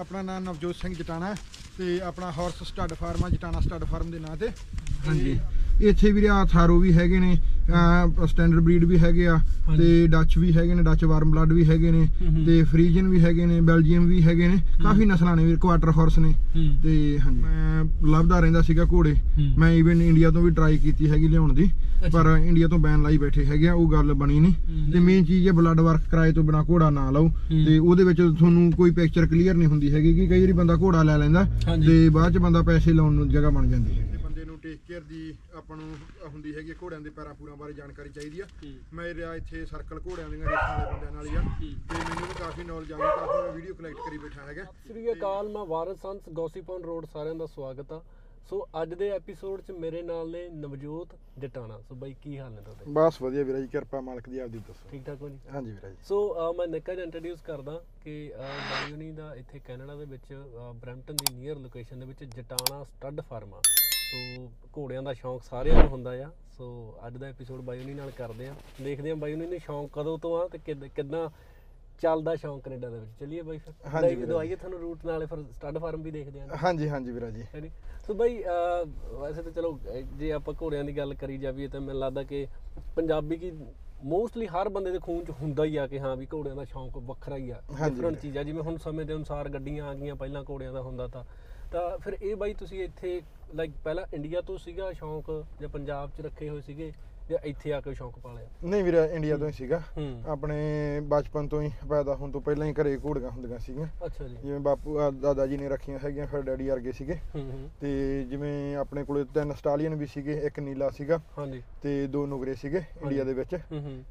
ਆਪਣਾ ਨਾਮ ਨਵਜੋਤ ਸਿੰਘ ਜਟਾਣਾ ਤੇ ਆਪਣਾ ਹਾਰਸ ਸਟੱਡ ਫਾਰਮ ਆ ਜਟਾਣਾ ਸਟੱਡ ਫਾਰਮ ਦੇ ਨਾਂ ਤੇ। ਹਾਂਜੀ। ਇੱਥੇ ਵੀਰੇ ਆ ਥਾਰੋ ਵੀ ਹੈਗੇ ਨੇ ਸਟੈਂਡਰਡ ਬਰੀਡ ਵੀ ਹੈਗੇ ਆ ਤੇ ਡੱਚ ਵੀ ਹੈਗੇ ਨੇ ਡੱਚ ਵਾਰਮ ਬਲੱਡ ਵੀ ਹੈਗੇ ਨੇ ਤੇ ਫਰੀਜਨ ਵੀ ਹੈਗੇ ਨੇ ਬੈਲਜੀਅਮ ਵੀ ਹੈਗੇ ਨੇ ਕਾਫੀ ਨਸਲਾਂ ਨੇ ਵੀਰ ਕੁਆਟਰ ਹਾਰਸ ਨੇ। ਤੇ ਹਾਂਜੀ। ਮੈਂ ਲੱਭਦਾ ਰਹਿੰਦਾ ਸੀਗਾ ਘੋੜੇ। ਮੈਂ ਈਵਨ ਇੰਡੀਆ ਤੋਂ ਵੀ ਟਰਾਈ ਕੀਤੀ ਹੈਗੀ ਲਿਆਉਣ ਦੀ। ਪਰ ਇੰਡੀਆ ਤੋਂ ਬੈਨ ਲਾਈ ਬੈਠੇ ਹੈਗੇ ਆ ਉਹ ਗੱਲ ਬਣੀ ਨਹੀਂ। ਤੇ ਮੇਨ ਚੀਜ਼ ਹੈ ਬਲੱਡ ਵਰਕ ਕਰਾਏ ਤੋਂ ਬਿਨਾ ਘੋੜਾ ਨਾ ਲਓ। ਤੇ ਉਹਦੇ ਵਿੱਚ ਤੁਹਾਨੂੰ ਕੋਈ ਪਿਕਚਰ ਕਲੀਅਰ ਨਹੀਂ ਹੁੰਦੀ ਹੈਗੀ ਕਿ ਕਈ ਵਾਰੀ ਬੰਦਾ ਘੋੜਾ ਲੈ ਲੈਂਦਾ। ਤੇ ਬਾਅਦ ਚ ਬੰਦਾ ਪੈਸੇ ਲਾਉਣ ਨੂੰ ਜਗ੍ਹਾ ਬਣ ਜਾਂਦੀ ਹੈ। ਬੰਦੇ ਨੂੰ ਟੇਕ ਕੇਅਰ ਦੀ ਆਪਾਂ ਨੂੰ ਹੁੰਦੀ ਹੈਗੀ ਘੋੜਿਆਂ ਦੇ ਪੈਰਾਂ ਪੂਰਾਂ ਬਾਰੇ ਜਾਣਕਾਰੀ ਚਾਹੀਦੀ ਆ। ਮੈਂ ਰਿਹਾ ਇੱਥੇ ਸਰਕਲ ਘੋੜਿਆਂ ਦੀਆਂ ਰੇਸਾਂ ਵਾਲੇ ਬੰਦਿਆਂ ਨਾਲ ਹੀ ਆ। ਤੇ ਮੈਨੂੰ ਵੀ ਕਾਫੀ ਨੌਲੇਜ ਆ ਗਈ ਕਾਫੀ ਵੀਡੀਓ ਕਲੈਕਟ ਕਰੀ ਬੈਠਾ ਹੈਗਾ। ਸ੍ਰੀ ਅਕਾਲ ਮੈਂ ਵਾਰਸ ਸੰਸ ਗੋਸੀਪੌਨ ਰੋਡ ਸਾਰਿਆਂ ਦਾ ਸਵਾਗਤ ਆ। ਸੋ ਅੱਜ ਦੇ ਐਪੀਸੋਡ 'ਚ ਮੇਰੇ ਨਾਲ ਨੇ ਨਵਜੋਤ ਜਟਾਣਾ। ਸੋ ਬਾਈ ਕੀ ਹਾਲ ਨੇ ਤੁਹਾਡੇ? ਬਸ ਵਧੀਆ ਵੀਰਾ ਜੀ ਕਿਰਪਾ ਮਾਲਕ ਦੀ ਆਪਦੀ ਦੱਸੋ। ਠੀਕ ਠਾਕ ਹੋ ਜੀ? ਹਾਂਜੀ ਵੀਰਾ ਜੀ। ਸੋ ਮੈਂ ਨਿੱਕਾ ਜਿਹਾ ਇੰਟਰੋਡਿਊਸ ਕਰਦਾ ਕਿ ਬਾਇਓਨੀ ਦਾ ਇੱਥੇ ਕੈਨੇਡਾ ਦੇ ਵਿੱਚ ਬ੍ਰੈਂਪਟਨ ਦੀ ਨੀਅਰ ਲੋਕੇਸ਼ਨ ਦੇ ਵਿੱਚ ਜਟਾਣਾ ਸਟੱਡ ਫਾਰਮ ਆ। ਸੋ ਘੋੜਿਆਂ ਦਾ ਸ਼ੌਂਕ ਸਾਰਿਆਂ ਨੂੰ ਹੁੰਦਾ ਆ। ਸੋ ਅੱਜ ਦਾ ਐਪੀਸੋਡ ਬਾਇਓਨੀ ਨਾਲ ਕਰਦੇ ਆ। ਦੇਖਦੇ ਆ ਬਾਇਓਨੀ ਨੇ ਸ਼ੌਂਕ ਕਦੋਂ ਤੋਂ ਆ ਤੇ ਕਿੱਦਾਂ ਚੱਲਦਾ ਸ਼ੌਂਕ ਕੈਨੇਡਾ ਦੇ ਵਿੱਚ। ਚੱਲੀਏ ਬਾਈ ਫਿਰ। ਹਾਂਜੀ ਵੀਰੇ। ਦਵਾਈਏ ਤੁਹਾਨੂੰ ਰੂਟ ਨਾਲੇ ਫਿਰ ਸਟੱਡ ਫਾਰਮ ਵੀ ਦੇਖਦੇ ਆ। ਹਾਂਜੀ ਹਾਂਜੀ ਵੀਰਾ ਜੀ। ਹੈ ਨੀ? ਸੋ ਬਾਈ ਵੈਸੇ ਤਾਂ ਚਲੋ ਜੇ ਆਪਾਂ ਘੋੜਿਆਂ ਦੀ ਗੱਲ ਕਰੀ ਜਾਵੀਏ ਤਾਂ ਮੈਨੂੰ ਲੱਗਦਾ ਕਿ ਪੰਜਾਬੀ ਕੀ ਮੋਸਟਲੀ ਹਰ ਬੰਦੇ ਦੇ ਖੂਨ ਚ ਹੁੰਦਾ ਹੀ ਆ ਕਿ ਹਾਂ ਵੀ ਘੋੜਿਆਂ ਦਾ ਸ਼ੌਂਕ ਵੱਖਰਾ ਹੀ ਆ। ਡਿਫਰੈਂਟ ਚੀਜ਼ ਆ ਜਿਵੇਂ ਹੁਣ ਸਮੇਂ ਦੇ ਅਨੁਸਾਰ ਗੱਡੀਆਂ ਆ ਗਈਆਂ ਪਹਿਲਾਂ ਘੋੜਿਆਂ ਦਾ ਹੁੰਦਾ ਤਾਂ। ਤਾਂ ਫਿਰ ਇਹ ਬਾਈ ਤੁਸੀਂ ਇੱਥੇ ਲਾਈਕ ਪਹਿਲਾਂ ਇੰਡੀਆ ਤੋਂ ਸੀਗਾ ਸ਼ੌਂਕ ਜਾਂ ਪੰਜਾਬ ਚ ਰੱਖੇ ਹੋਏ ਸੀਗੇ? ਜਾਂ ਇੱਥੇ ਆ ਕੇ ਸ਼ੌਂਕ ਪਾਲਿਆ ਨਹੀਂ ਵੀਰਾ ਇੰਡੀਆ ਤੋਂ ਹੀ ਸੀਗਾ। ਆਪਣੇ ਬਚਪਨ ਤੋਂ ਹੀ ਪੈਦਾ ਹੋਣ ਤੋਂ ਪਹਿਲਾਂ ਹੀ ਘਰੇ ਘੋੜੀਆਂ ਹੁੰਦੀਆਂ ਸੀਗੀਆਂ। ਅੱਛਾ ਜੀ। ਜਿਵੇਂ ਬਾਪੂ ਦਾਦਾ ਜੀ ਨੇ ਰੱਖੀਆਂ ਹੈਗੀਆਂ ਫਿਰ ਡੈਡੀ ਵਰਗੇ ਸੀਗੇ। ਤੇ ਜਿਵੇਂ ਆਪਣੇ ਕੋਲੇ ਤਿੰਨ ਸਟਾਲੀਅਨ ਵੀ ਸੀਗੇ ਇੱਕ ਨੀਲਾ ਸੀਗਾ। ਹਾਂਜੀ। ਤੇ ਦੋ ਨੁਗਰੇ ਸੀਗੇ ਇੰਡੀਆ ਦੇ ਵਿੱਚ।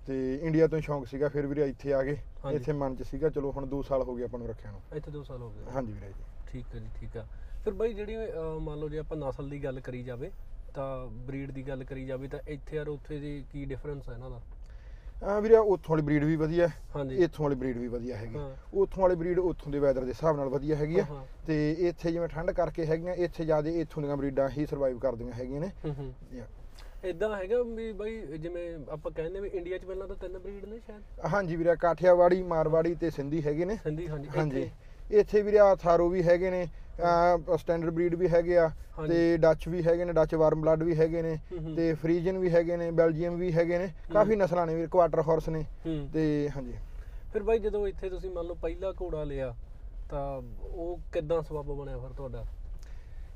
ਤੇ ਇੰਡੀਆ ਤੋਂ ਹੀ ਸ਼ੌਂਕ ਸੀਗਾ ਫਿਰ ਵੀਰੇ ਇੱਥੇ ਆ ਗਏ। ਇੱਥੇ ਮਨ ਚ ਸੀਗਾ ਚਲੋ ਹੁਣ 2 ਸਾਲ ਹੋ ਗਏ ਆਪਾਂ ਨੂੰ ਰੱਖਿਆ ਨੂੰ। ਇੱਥੇ 2 ਸਾਲ ਹੋ ਗਏ। ਹਾਂਜੀ ਵੀਰੇ ਜੀ। ਠੀਕ ਹੈ ਜੀ ਠੀਕ ਆ ਫਿਰ ਬਾਈ ਜਿਹੜੀ ਮੰਨ ਲਓ ਜੇ ਆਪਾਂ ਨਸਲ ਦੀ ਗੱਲ ਕਰੀ ਜਾਵੇ ਤਾਂ ਬਰੀਡ ਦੀ ਗੱਲ ਕਰੀ ਜਾਵੇ ਤਾਂ ਇੱਥੇ ਔਰ ਉੱਥੇ ਦੀ ਕੀ ਡਿਫਰੈਂਸ ਹੈ ਇਹਨਾਂ ਦਾ? ਆ ਵੀਰੇ ਉੱਥੋਂ ਵਾਲੀ ਬਰੀਡ ਵੀ ਵਧੀਆ ਹੈ ਹਾਂਜੀ। ਇੱਥੋਂ ਵਾਲੀ ਬਰੀਡ ਵੀ ਵਧੀਆ ਹੈਗੀ। ਉੱਥੋਂ ਵਾਲੀ ਬਰੀਡ ਉੱਥੋਂ ਦੇ ਵੈਦਰ ਦੇ ਹਿਸਾਬ ਨਾਲ ਵਧੀਆ ਹੈਗੀ ਆ। ਤੇ ਇੱਥੇ ਜਿਵੇਂ ਠੰਡ ਕਰਕੇ ਹੈਗੀਆਂ ਇੱਥੇ ਜ਼ਿਆਦਾ ਇੱਥੋਂ ਦੀਆਂ ਬਰੀਡਾਂ ਹੀ ਸਰਵਾਈਵ ਕਰਦੀਆਂ ਹੈਗੀਆਂ ਨੇ। ਇਦਾਂ ਹੈਗਾ ਵੀ ਬਾਈ ਜਿਵੇਂ ਆਪਾਂ ਕਹਿੰਦੇ ਵੀ ਇੰਡੀਆ 'ਚ ਪਹਿਲਾਂ ਤਾਂ ਤਿੰਨ ਬਰੀਡ ਨੇ ਸ਼ਾਇਦ? ਹਾਂਜੀ ਵੀਰੇ ਕਾਠਿਆਵਾੜੀ ਮਾਰਵਾੜੀ ਤੇ ਸਿੰਧੀ ਹੈਗੇ ਨੇ। ਸਿੰਧੀ ਹਾਂਜੀ। ਹਾਂਜੀ। ਇੱਥੇ- ਵੀਰੇ ਆ ਥਾਰੋ ਵੀ ਹੈਗੇ ਨੇ ਸਟੈਂਡਰਡ ਬਰੀਡ ਵੀ ਹੈਗੇ ਆ। ਤੇ ਡੱਚ ਵੀ ਹੈਗੇ ਨੇ ਡੱਚ ਵਾਰਮ ਬਲੱਡ ਵੀ ਹੈਗੇ ਨੇ। ਤੇ ਫਰੀਜਨ ਵੀ ਹੈਗੇ ਨੇ ਬੈਲਜੀਅਮ ਵੀ ਹੈਗੇ ਨੇ ਕਾਫੀ ਨਸਲਾਂ ਨੇ ਵੀਰੇ ਕੁਆਟਰ ਹਾਰਸ ਨੇ ਤੇ ਹਾਂਜੀ ਫਿਰ ਬਾਈ ਜਦੋਂ ਇੱਥੇ ਤੁਸੀਂ ਮੰਨ ਲਓ ਪਹਿਲਾ ਘੋੜਾ ਲਿਆ ਤਾਂ ਉਹ ਕਿੱਦਾਂ ਸਬੱਬ ਬਣਿਆ ਫਿਰ ਤੁਹਾਡਾ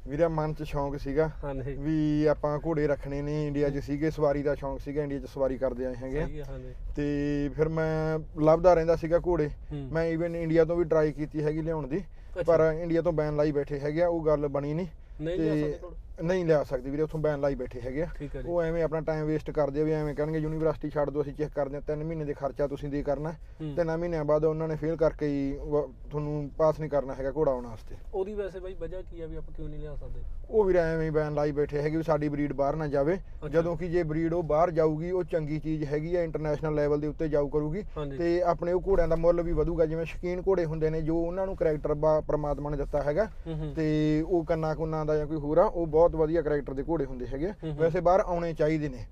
ਵੀਰੇ ਮਨ ਚ ਸ਼ੌਂਕ ਸੀਗਾ ਹਾਂਜੀ ਵੀ ਆਪਾਂ ਘੋੜੇ ਰੱਖਣੇ ਨੇ ਇੰਡੀਆ 'ਚ ਸੀਗੇ ਸਵਾਰੀ ਦਾ ਸ਼ੌਂਕ ਸੀਗਾ ਇੰਡੀਆ 'ਚ ਸਵਾਰੀ ਕਰਦੇ ਆਏ ਹੈਗੇ ਆ। ਸਹੀ ਹੈ ਹਾਂਜੀ ਤੇ ਫਿਰ ਮੈਂ ਲੱਭਦਾ ਰਹਿੰਦਾ ਸੀਗਾ ਘੋੜੇ ਹੂੰ। ਮੈਂ ਈਵਨ ਇੰਡੀਆ ਤੋਂ ਵੀ ਟਰਾਈ ਕੀਤੀ ਹੈਗੀ ਲਿਆਉਣ ਦੀ ਪਰ ਇੰਡੀਆ ਤੋਂ ਬੈਨ ਲਾਈ ਬੈਠੇ ਹੈਗੇ ਆ ਉਹ ਗੱਲ ਬਣੀ ਨਹੀਂ ਨਹੀਂ ਲਿਆ ਸਕਦੇ ਘੋੜਾ? ਨਹੀਂ ਲਿਆ ਸਕਦੇ ਵੀਰੇ ਉੱਥੋਂ ਬੈਨ ਲਾਈ ਬੈਠੇ ਹੈਗੇ ਆ। ਠੀਕ ਹੈ ਜੀ। ਉਹ ਐਵੇਂ ਆਪਣਾ ਟਾਈਮ ਵੇਸਟ ਕਰਦੇ ਆ ਵੀ ਐਵੇਂ ਕਹਿਣਗੇ ਯੂਨੀਵਰਸਿਟੀ ਛੱਡ ਦਿਓ ਅਸੀਂ ਚੈੱਕ ਕਰਦੇ ਆ 3 ਮਹੀਨੇ ਦੇ ਖਰਚਾ ਤੁਸੀਂ ਦੇ ਕਰਨਾ ਹੂੰ। ਤਿੰਨਾਂ ਮਹੀਨਿਆਂ ਬਾਅਦ ਉਹਨਾਂ ਨੇ ਫੇਲ ਕਰਕੇ ਹੀ ਵ- ਤੁਹਾਨੂੰ ਪਾਸ ਨਹੀਂ ਕਰਨਾ ਹੈਗਾ ਘੋੜਾ ਆਉਣ ਵਾਸਤੇ। ਉਹਦੀ ਵੈਸੇ ਬਾਈ ਵਜ੍ਹਾ ਕੀ ਆ ਵੀ ਆਪਾਂ ਕਿਉਂ ਨਹੀਂ ਲਿਆ ਸਕਦੇ? ਉਹ ਵੀਰੇ ਐਵੇਂ ਹੀ ਬੈਨ ਲਾਈ ਬੈਠੇ ਹੈਗੇ ਵੀ ਸਾਡੀ ਬਰੀਡ ਬਾਹਰ ਨਾ ਜਾਵੇ। ਜਦੋਂ ਕਿ ਜੇ ਬਰੀਡ ਉਹ ਬਾਹਰ ਜਾਊਗੀ ਉਹ ਚੰਗੀ ਚੀਜ਼ ਹੈਗੀ ਆ ਇੰਟਰਨੈਸ਼ਨਲ ਲੈਵਲ ਦੇ ਉੱਤੇ ਜਾਊ ਕਰੂਗੀ। ਹਾਂਜੀ। ਤੇ ਆਪਣੇ ਉਹ ਘੋੜਿਆਂ ਦਾ ਮੁੱਲ ਵੀ ਵਧੂਗਾ ਜਿਵੇਂ ਸ਼ਕੀਨ ਘੋੜੇ ਹੁੰਦੇ ਨੇ ਜੋ ਉਹਨਾਂ ਨੂੰ ਕਰੈਕਟਰ ਪ੍ਰਮਾਤਮਾ ਨੇ ਦਿੱਤਾ ਹੈਗਾ। ਹੂੰ ਹੂੰ। ਤੇ ਉਹ ਕੰਨਾ ਕੁੰਨਾ ਦਾ ਜਾਂ ਕੋਈ ਹੋਰ ਆ ਉਹ ਬਹੁਤ ਵਧੀਆ ਕਰੈਕਟਰ ਦੇ ਘੋੜੇ ਹੁੰਦੇ ਹੈਗੇ। ਵੈਸੇ ਬਾਹਰ ਆਉਣੇ ਚਾਹੀਦੇ ਨੇ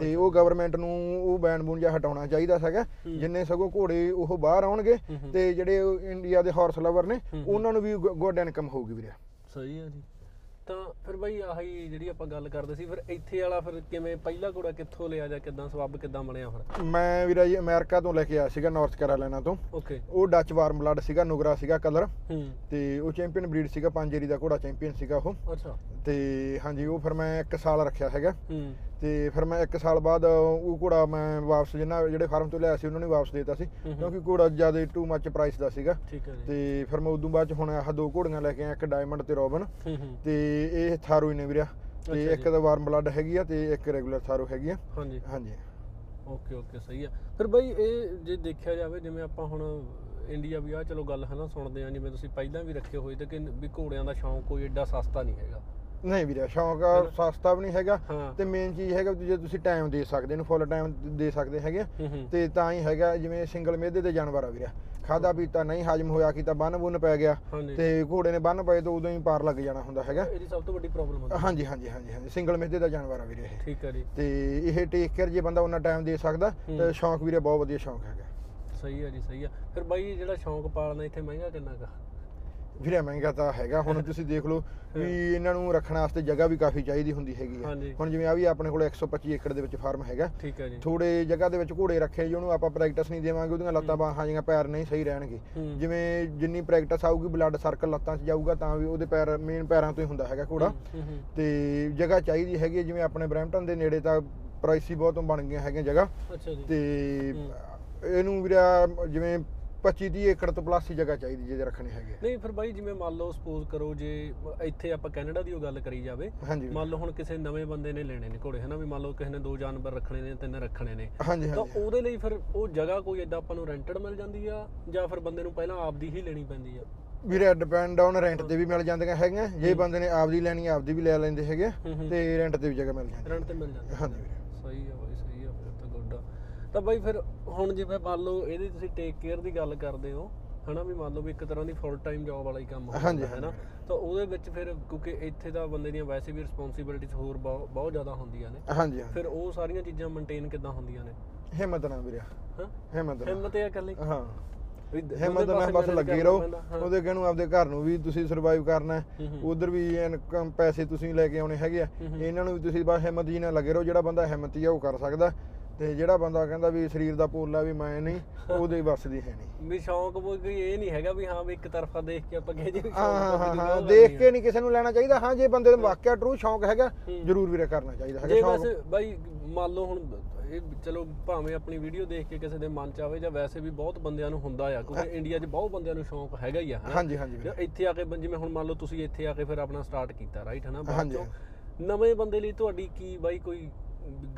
ਤੇ ਉਹ ਗਵਰਨਮੈਂਟ ਨੂੰ ਉਹ ਬੈਨ ਬੂਨ ਜਾਂ ਹਟਾਉਣਾ ਚਾਹੀਦਾ ਹੈਗਾ ਹੂੰ। ਜਿੰਨੇ ਸਗੋਂ ਘੋੜੇ ਉਹ ਬਾਹਰ ਆਉਣਗੇ। ਤੇ ਜਿਹੜੇ ਇੰਡੀਆ ਦੇ ਹਾਰਸ ਲਵਰ ਨੇ। ਉਹਨਾਂ ਨੂੰ ਵੀ ਗੁੱਡ ਇਨਕਮ ਹੋਊਗੀ ਵੀਰੇ ਸਹੀ ਹੈ ਜੀ ਤਾਂ ਫਿਰ ਬਾਈ ਆਹੀ ਜਿਹੜੀ ਆਪਾਂ ਗੱਲ ਕਰਦੇ ਸੀ ਫਿਰ ਇੱਥੇ ਵਾਲਾ ਫਿਰ ਕਿਵੇਂ ਪਹਿਲਾ ਘੋੜਾ ਕਿੱਥੋਂ ਲਿਆ ਜਾਂ ਕਿੱਦਾਂ ਸਬੱਬ ਕਿੱਦਾਂ ਬਣਿਆ ਫਿਰ? ਮੈਂ ਵੀਰਾ ਜੀ ਅਮਰੀਕਾ ਤੋਂ ਲੈ ਕੇ ਆਇਆ ਸੀਗਾ ਨਾਰਥ ਕੈਰੋਲਾਈਨਾ ਤੋਂ। ਓਕੇ ਉਹ ਡੱਚ ਵਾਰਮ ਬਲੱਡ ਸੀਗਾ ਨੁਗਰਾ ਸੀਗਾ ਕਲਰ ਹੂੰ। ਤੇ ਉਹ ਚੈਂਪੀਅਨ ਬਰੀਡ ਸੀਗਾ ਪੰਜ ਏਰੀ ਦਾ ਘੋੜਾ ਚੈਂਪੀਅਨ ਸੀਗਾ ਉਹ। ਅੱਛਾ। ਤੇ ਹਾਂਜੀ ਉਹ ਫਿਰ ਮੈਂ 1 ਸਾਲ ਰੱਖਿਆ ਹੈਗਾ। ਹੂੰ। ਤੇ ਫਿਰ ਮੈਂ 1 ਸਾਲ ਬਾਅਦ ਉਹ ਘੋੜਾ ਮੈਂ ਵਾਪਸ ਜਿੰਨਾ ਜਿਹੜੇ ਫਾਰਮ ਤੋਂ ਲਿਆ ਸੀ ਉਹਨਾਂ ਨੂੰ ਵਾਪਸ ਦੇਤਾ ਸੀ। ਕਿਉਂਕਿ ਘੋੜਾ ਜ਼ਿਆਦਾ ਟੂ ਮੱਚ ਪ੍ਰਾਈਸ ਦਾ ਸੀਗਾ। ਤੇ ਫਿਰ ਮੈਂ ਉਦੋਂ ਬਾਅਦ ਚ ਹੁਣ ਆਹ ਦੋ ਘੋੜੀਆਂ ਲੈ ਕੇ ਆਇਆ ਇੱਕ ਡਾਇਮੰਡ ਤੇ ਰੋਬਨ ਤੇ ਇਹ ਥਾਰੋ ਹੀ ਨੇ ਵੀਰਾ ਅੱਛਾ ਤੇ। ਇੱਕ ਦਾ ਵਾਰਮ ਬਲੱਡ ਹੈਗੀ ਆ ਤੇ ਇੱਕ ਰੈਗੂਲਰ ਥਾਰੋ ਹੈਗੀ ਆ। ਹਾਂਜੀ। ਹਾਂਜੀ। ਓਕੇ ਓਕੇ ਸਹੀ ਆ। ਫਿਰ ਬਾਈ ਇਹ ਜੇ ਦੇਖਿਆ ਜਾਵੇ ਜਿਵੇਂ ਆਪਾਂ ਹੁਣ ਇੰਡੀਆ ਵੀ ਆ ਚਲੋ ਗੱਲ ਹੈ ਨਾ ਸੁਣਦੇ ਆ ਜਿਵੇਂ ਤੁਸੀਂ ਪਹਿਲਾਂ ਵੀ ਰੱਖੇ ਹੋਏ ਤੇ ਕਿ ਵੀ ਘੋੜਿਆਂ ਦਾ ਸ਼ੌਂਕ ਕੋਈ ਐਡਾ ਸਸਤਾ ਨਹੀਂ ਹੈਗਾ। ਨਹੀਂ ਵੀਰੇ ਸ਼ੌਂਕ ਸਸਤਾ ਵੀ ਨਹੀਂ ਹੈਗਾ ਹਾਂ। ਤੇ ਮੇਨ ਚੀਜ਼ ਹੈਗਾ ਜੇ ਤੁਸੀਂ ਟਾਈਮ ਦੇ ਸਕਦੇ ਨੂੰ ਫੁੱਲ ਟਾਈਮ ਦੇ ਸਕਦੇ ਹੈਗੇ ਹੂੰ ਹੂੰ। ਤੇ ਤਾਂ ਹੀ ਹੈਗਾ ਜਿਵੇਂ ਸਿੰਗਲ ਮੇਦੇ ਦੇ ਜਾਨਵਰ ਆ ਵੀਰੇ। ਖਾਦਾ ਪੀਤਾ ਨਹੀਂ ਹਜਮ ਹੋਇਆ ਕੀਤਾ ਬੰਨ ਬੁੰਨ ਪੈ ਗਿਆ। ਤੇ ਘੋੜੇ ਨੇ ਬੰਨ ਪਏ ਤਾਂ ਉਦੋਂ ਹੀ ਪਾਰ ਲੱਗ ਜਾਣਾ ਹੁੰਦਾ ਹੈਗਾ। ਇਹਦੀ ਸਭ ਤੋਂ ਵੱਡੀ ਪ੍ਰੋਬਲਮ ਹੁੰਦੀ ਹਾਂਜੀ ਹਾਂਜੀ ਹਾਂਜੀ ਹਾਂਜੀ। ਸਿੰਗਲ ਮੇਦੇ ਦਾ ਜਾਨਵਰ ਆ ਵੀਰੇ ਇਹ। ਠੀਕ ਹੈ ਜੀ। ਤੇ ਇਹ ਟੇਕ ਕੇਅਰ ਜੇ ਬੰਦਾ ਉਹਨਾਂ ਟਾਈਮ ਦੇ ਸਕਦਾ ਹੂੰ। ਤੇ ਸ਼ੌਂਕ ਵੀਰੇ ਬਹੁਤ ਵਧੀਆ ਸ਼ੌਂਕ ਹੈਗਾ। ਸਹੀ ਹੈ ਜੀ ਸਹੀ ਆ ਫਿਰ ਬਾਈ ਜਿਹੜਾ ਸ਼ੌਂਕ ਪਾਲਣਾ ਇੱਥੇ ਮਹਿੰਗਾ ਕਿੰਨਾ ਕਾ ਵੀਰੇ ਮਹਿੰਗਾ ਤਾਂ ਹੈਗਾ। ਹੁਣ ਤੁਸੀਂ ਦੇਖ ਲਓ ਵੀ ਇਹਨਾਂ ਨੂੰ ਰੱਖਣ ਵਾਸਤੇ ਜਗ੍ਹਾ ਵੀ ਕਾਫੀ ਚਾਹੀਦੀ ਹੁੰਦੀ ਹੈਗੀ ਹੈ। ਹੁਣ ਜਿਵੇਂ ਆ ਵੀ ਆਪਣੇ ਕੋਲ 125 ਏਕੜ ਦੇ ਵਿੱਚ ਫਾਰਮ ਹੈਗਾ। ਠੀਕ ਹੈ ਜੀ। ਥੋੜੇ ਜਗ੍ਹਾ ਦੇ ਵਿੱਚ ਘੋੜੇ ਰੱਖੇ ਜੀ ਉਹਨੂੰ ਆਪਾਂ ਪ੍ਰੈਕਟਿਸ ਨਹੀਂ ਦੇਵਾਂਗੇ ਉਹਦੀਆਂ ਲੱਤਾਂ ਬਾਹਾਂ ਜਾਂ ਪੈਰ ਨਹੀਂ ਸਹੀ ਰਹਿਣਗੇ। ਜਿਵੇਂ ਜਿੰਨੀ ਪ੍ਰੈਕਟਿਸ ਆਊਗੀ ਬਲੱਡ ਸਰਕਲ ਲੱਤਾਂ 'ਚ ਜਾਊਗਾ ਤਾਂ ਵੀ ਉਹਦੇ ਪੈਰ ਮੇਨ ਪੈਰਾਂ ਤੋਂ ਹੀ ਹੁੰਦਾ ਹੈਗਾ ਘੋੜਾ। ਤੇ ਜਗ੍ਹਾ ਚਾਹੀਦੀ ਹੈਗੀ ਜਿਵੇਂ ਆਪਣੇ ਬਰੈਂਪਟਨ ਦੇ ਨੇੜੇ ਤਾਂ ਪ੍ਰਾਈਸੀ ਬਹੁਤ ਬਣ ਗਈਆਂ ਹੈਗੀਆਂ ਜਗ੍ਹਾ। ਅੱਛਾ ਜੀ। ਤੇ ਇਹਨੂੰ ਵੀਰਾ ਜਿਵੇਂ 25 30 ਏਕੜ ਤੋਂ ਪਲੱਸ ਹੀ ਜਗ੍ਹਾ ਚਾਹੀਦੀ ਜਿਹਦੇ ਰੱਖਣੇ ਹੈਗੇ ਨਹੀਂ ਫਿਰ ਬਾਈ ਜਿਵੇਂ ਮੰਨ ਲਓ ਸਪੋਜ਼ ਕਰੋ ਜੇ ਇੱਥੇ ਆਪਾਂ ਕੈਨੇਡਾ ਦੀ ਉਹ ਗੱਲ ਕਰੀ ਜਾਵੇ ਮੰਨ ਲਓ ਹੁਣ ਕਿਸੇ ਨਵੇਂ ਬੰਦੇ ਨੇ ਲੈਣੇ ਨੇ ਘੋੜੇ ਹਨਾ ਵੀ ਮੰਨ ਲਓ ਕਿਸੇ ਨੇ ਦੋ ਜਾਨਵਰ ਰੱਖਣੇ ਨੇ ਤਿੰਨ ਰੱਖਣੇ ਨੇ। ਤਾਂ ਉਹਦੇ ਲਈ ਫਿਰ ਉਹ ਜਗ੍ਹਾ ਕੋਈ ਏਦਾਂ ਆਪਾਂ ਨੂੰ ਰੈਂਟਡ ਮਿਲ ਜਾਂਦੀ ਆ ਜਾਂ ਫਿਰ ਬੰਦੇ ਨੂੰ ਪਹਿਲਾਂ ਆਪਦੀ ਹੀ ਲੈਣੀ ਪੈਂਦੀ ਆ? ਵੀਰੇ ਡਿਪੈਂਡ ਔਨ ਰੈਂਟ ਤੇ ਵੀ ਮਿਲ ਜਾਂਦੀਆਂ ਹੈਗੀਆਂ। ਜੇ ਬੰਦੇ ਨੇ ਆਪਦੀ ਲੈਣੀ ਆਪਦੀ ਵੀ ਲੈ ਲੈਂਦੇ ਹੈਗੇ ਤੇ ਰੈਂਟ ਤੇ ਵੀ ਜਗ੍ਹਾ ਮਿਲ ਜਾਂਦੀ ਰੈਂਟ ਤੇ ਮਿਲ ਜਾਂਦੀ ਹਾਂਜੀ ਵੀਰੇ ਸਹੀ ਆ ਬਾਈ ਸਹੀ ਆ ਫਿਰ ਤਾਂ ਗੁੱਡ ਆ ਤਾਂ ਬਾਈ ਫਿਰ ਹੁਣ ਜਿਵੇਂ ਮੰਨ ਲਓ ਇਹਦੀ ਤੁਸੀਂ ਟੇਕ ਕੇਅਰ ਦੀ ਗੱਲ ਕਰਦੇ ਹੋ ਹਨਾ ਵੀ ਮੰਨ ਲਓ ਵੀ ਇੱਕ ਤਰ੍ਹਾਂ ਦੀ ਫੁੱਲ ਟਾਈਮ ਜੌਬ ਵਾਲਾ ਹੀ ਕੰਮ ਹੋ ਜਾਂਦਾ ਹੈ ਨਾ ਤਾਂ ਉਹਦੇ ਵਿੱਚ ਫਿਰ ਕਿਉਂਕਿ ਇੱਥੇ ਦਾ ਬੰਦੇ ਦੀਆਂ ਵੈਸੇ ਵੀ ਰਿਸਪੌਂਸਿਬਿਲਟੀਜ਼ ਹੋਰ ਬਹੁ- ਬਹੁਤ ਜ਼ਿਆਦਾ ਹੁੰਦੀਆਂ ਨੇ। ਹਾਂਜੀ ਫਿਰ ਉਹ ਸਾਰੀਆਂ ਚੀਜ਼ਾਂ ਮੇਨਟੇਨ ਕਿੱਦਾਂ ਹੁੰਦੀਆਂ ਨੇ? ਹਿੰਮਤ ਨਾਲ ਵੀਰੇ। ਹਾਂ? ਹਿੰਮਤ ਹਿੰਮਤ ਇਹ ਇਕੱਲੀ? ਹਾਂ। ਹਿੰਮਤ ਨਾਲ ਬਸ ਲੱਗੇ ਰਹੋ। ਹਾਂ। ਉਹਦੇ ਕਹਿ ਨੂੰ ਆਪਦੇ ਘਰ ਨੂੰ ਵੀ ਤੁਸੀਂ ਸਰਵਾਈਵ ਕਰਨਾ ਹੈ। ਹੂੰ ਹੂੰ। ਉਧਰ ਵੀ ਇਨਕਮ ਪੈਸੇ ਤੁਸੀਂ ਲੈ ਕੇ ਆਉਣੇ ਹੈਗੇ ਆ। ਹੂੰ ਹੂੰ। ਇਹਨਾਂ ਨੂੰ ਵੀ ਤੁਸੀਂ ਬਸ ਹਿੰਮਤ ਜੀ ਨਾਲ ਲੱਗੇ ਰਹੋ। ਜਿਹੜਾ ਬੰਦਾ ਹਿੰਮਤੀ ਆ ਉਹ ਕਰ ਸਕਦਾ। ਤੇ ਜਿਹੜਾ ਬੰਦਾ ਕਹਿੰਦਾ ਵੀ ਸਰੀਰ ਦਾ ਪੋਲਾ ਵੀ ਮੈਂ ਨਹੀਂ ਉਹਦੇ ਵੱਸ ਦੀ ਹੈ ਨਹੀਂ। ਵੀ ਸ਼ੌਂਕ ਕੋਈ ਇਹ ਨਹੀਂ ਹੈਗਾ ਵੀ ਹਾਂ ਵੀ ਇੱਕ ਤਰਫਾ ਦੇਖ ਕੇ ਆਪਾਂ ਕਹੇ ਜੀ ਹਾਂ ਹਾਂ ਦੇਖ ਕੇ ਨਹੀਂ ਕਿਸੇ ਨੂੰ ਲੈਣਾ ਚਾਹੀਦਾ। ਹਾਂ ਜੇ ਬੰਦੇ ਨੂੰ ਵਾਕਿਆ ਟਰੂ ਸ਼ੌਂਕ ਹੈਗਾ। ਜ਼ਰੂਰ ਵੀਰੇ ਕਰਨਾ ਚਾਹੀਦਾ। ਹੈਗਾ ਜੇ ਸ਼ੌਂਕ। ਵੈਸੇ ਬਾਈ ਮੰਨ ਲਓ ਹੁਣ ਇਹ ਚਲੋ ਭਾਵੇਂ ਆਪਣੀ ਵੀਡੀਓ ਦੇਖ ਕੇ ਕਿਸੇ ਦੇ ਮਨ ਚ ਆਵੇ ਜਾਂ ਵੈਸੇ ਵੀ ਬਹੁਤ ਬੰਦਿਆਂ ਨੂੰ ਹੁੰਦਾ ਆ ਕਿਉਂਕਿ ਇੰਡੀਆ 'ਚ ਬਹੁਤ ਬੰਦਿਆਂ ਨੂੰ ਸ਼ੌਂਕ ਹੈਗਾ ਹੀ ਆ ਹਨਾ? ਹਾਂਜੀ ਹਾਂਜੀ ਜੇ ਇੱਥੇ ਆ ਕੇ ਜਿਵੇਂ ਹੁਣ ਮੰਨ ਲਓ ਤੁਸੀਂ ਇੱਥੇ ਆ ਕੇ ਫਿਰ ਆਪਣਾ ਸਟਾਰਟ ਕੀਤਾ ਰਾਈਟ ਹਨਾ? ਬਾਅਦ। ਚੋਂ ਨਵੇਂ ਬੰਦੇ ਲਈ ਤੁਹਾਡੀ ਕੀ ਬਾਈ ਕੋਈ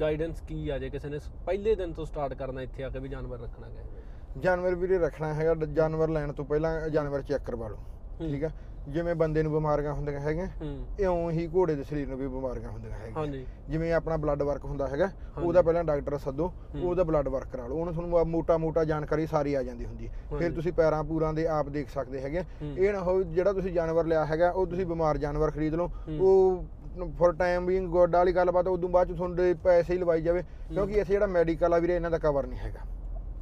ਗਾਈਡੈਂਸ ਕੀ ਆ ਜੇ ਕਿਸੇ ਨੇ ਪਹਿਲੇ ਦਿਨ ਤੋਂ ਸਟਾਰਟ ਕਰਨਾ ਇੱਥੇ ਆ ਕੇ ਵੀ ਜਾਨਵਰ ਰੱਖਣਾ ਹੈ ਜਾਨਵਰ ਵੀਰੇ ਰੱਖਣਾ ਹੈਗਾ ਜਾਨਵਰ ਲੈਣ ਤੋਂ ਪਹਿਲਾਂ ਜਾਨਵਰ ਚੈੱਕ ਕਰਵਾ ਲਓ। ਠੀਕ ਆ ਜਿਵੇਂ ਬੰਦੇ ਨੂੰ ਬਿਮਾਰੀਆਂ ਹੁੰਦੀਆਂ ਹੈਗੀਆਂ ਇਉਂ ਹੀ ਘੋੜੇ ਦੇ ਸਰੀਰ ਨੂੰ ਵੀ ਬਿਮਾਰੀਆਂ ਹੁੰਦੀਆਂ ਹੈਗੀਆਂ ਜਿਵੇਂ ਆਪਣਾ ਬਲੱਡ ਵਰਕ ਹੁੰਦਾ ਹੈਗਾ। ਉਹਦਾ ਪਹਿਲਾਂ ਡਾਕਟਰ ਸੱਦੋ। ਉਹਦਾ ਬਲੱਡ ਵਰਕ ਕਰਾ ਲਓ ਉਹਨੂੰ ਤੁਹਾਨੂੰ ਮੋਟਾ ਮੋਟਾ ਜਾਣਕਾਰੀ ਸਾਰੀ ਆ ਜਾਂਦੀ ਹੁੰਦੀ ਫਿਰ। ਤੁਸੀਂ ਪੈਰਾਂ ਪੂਰਾਂ ਦੇ ਆਪ ਦੇਖ ਸਕਦੇ ਹੈਗੇ। ਇਹ ਨਾ ਹੋ ਜਿਹੜਾ ਤੁਸੀਂ ਜਾਨਵਰ ਲਿਆ ਹੈਗਾ ਉਹ ਤੁਸੀਂ ਬਿਮਾਰ ਜਾਨਵਰ ਖਰੀਦ ਲਓ। ਉਹ ਫॉर ਟਾਈਮ ਬੀਇੰਗ ਗੋਡ ਵਾਲੀ ਗੱਲਬਾਤ ਉਦੋਂ ਬਾਅਦ ਚ ਤੁਹਾਡੇ ਪੈਸੇ ਹੀ ਲਵਾਈ ਜਾਵੇ। ਕਿਉਂਕਿ ਇੱਥੇ ਜਿਹੜਾ ਮੈਡੀਕਲ ਆ ਵੀਰੇ ਇਹਨਾਂ ਦਾ ਕਵਰ ਨਹੀਂ ਹੈਗਾ।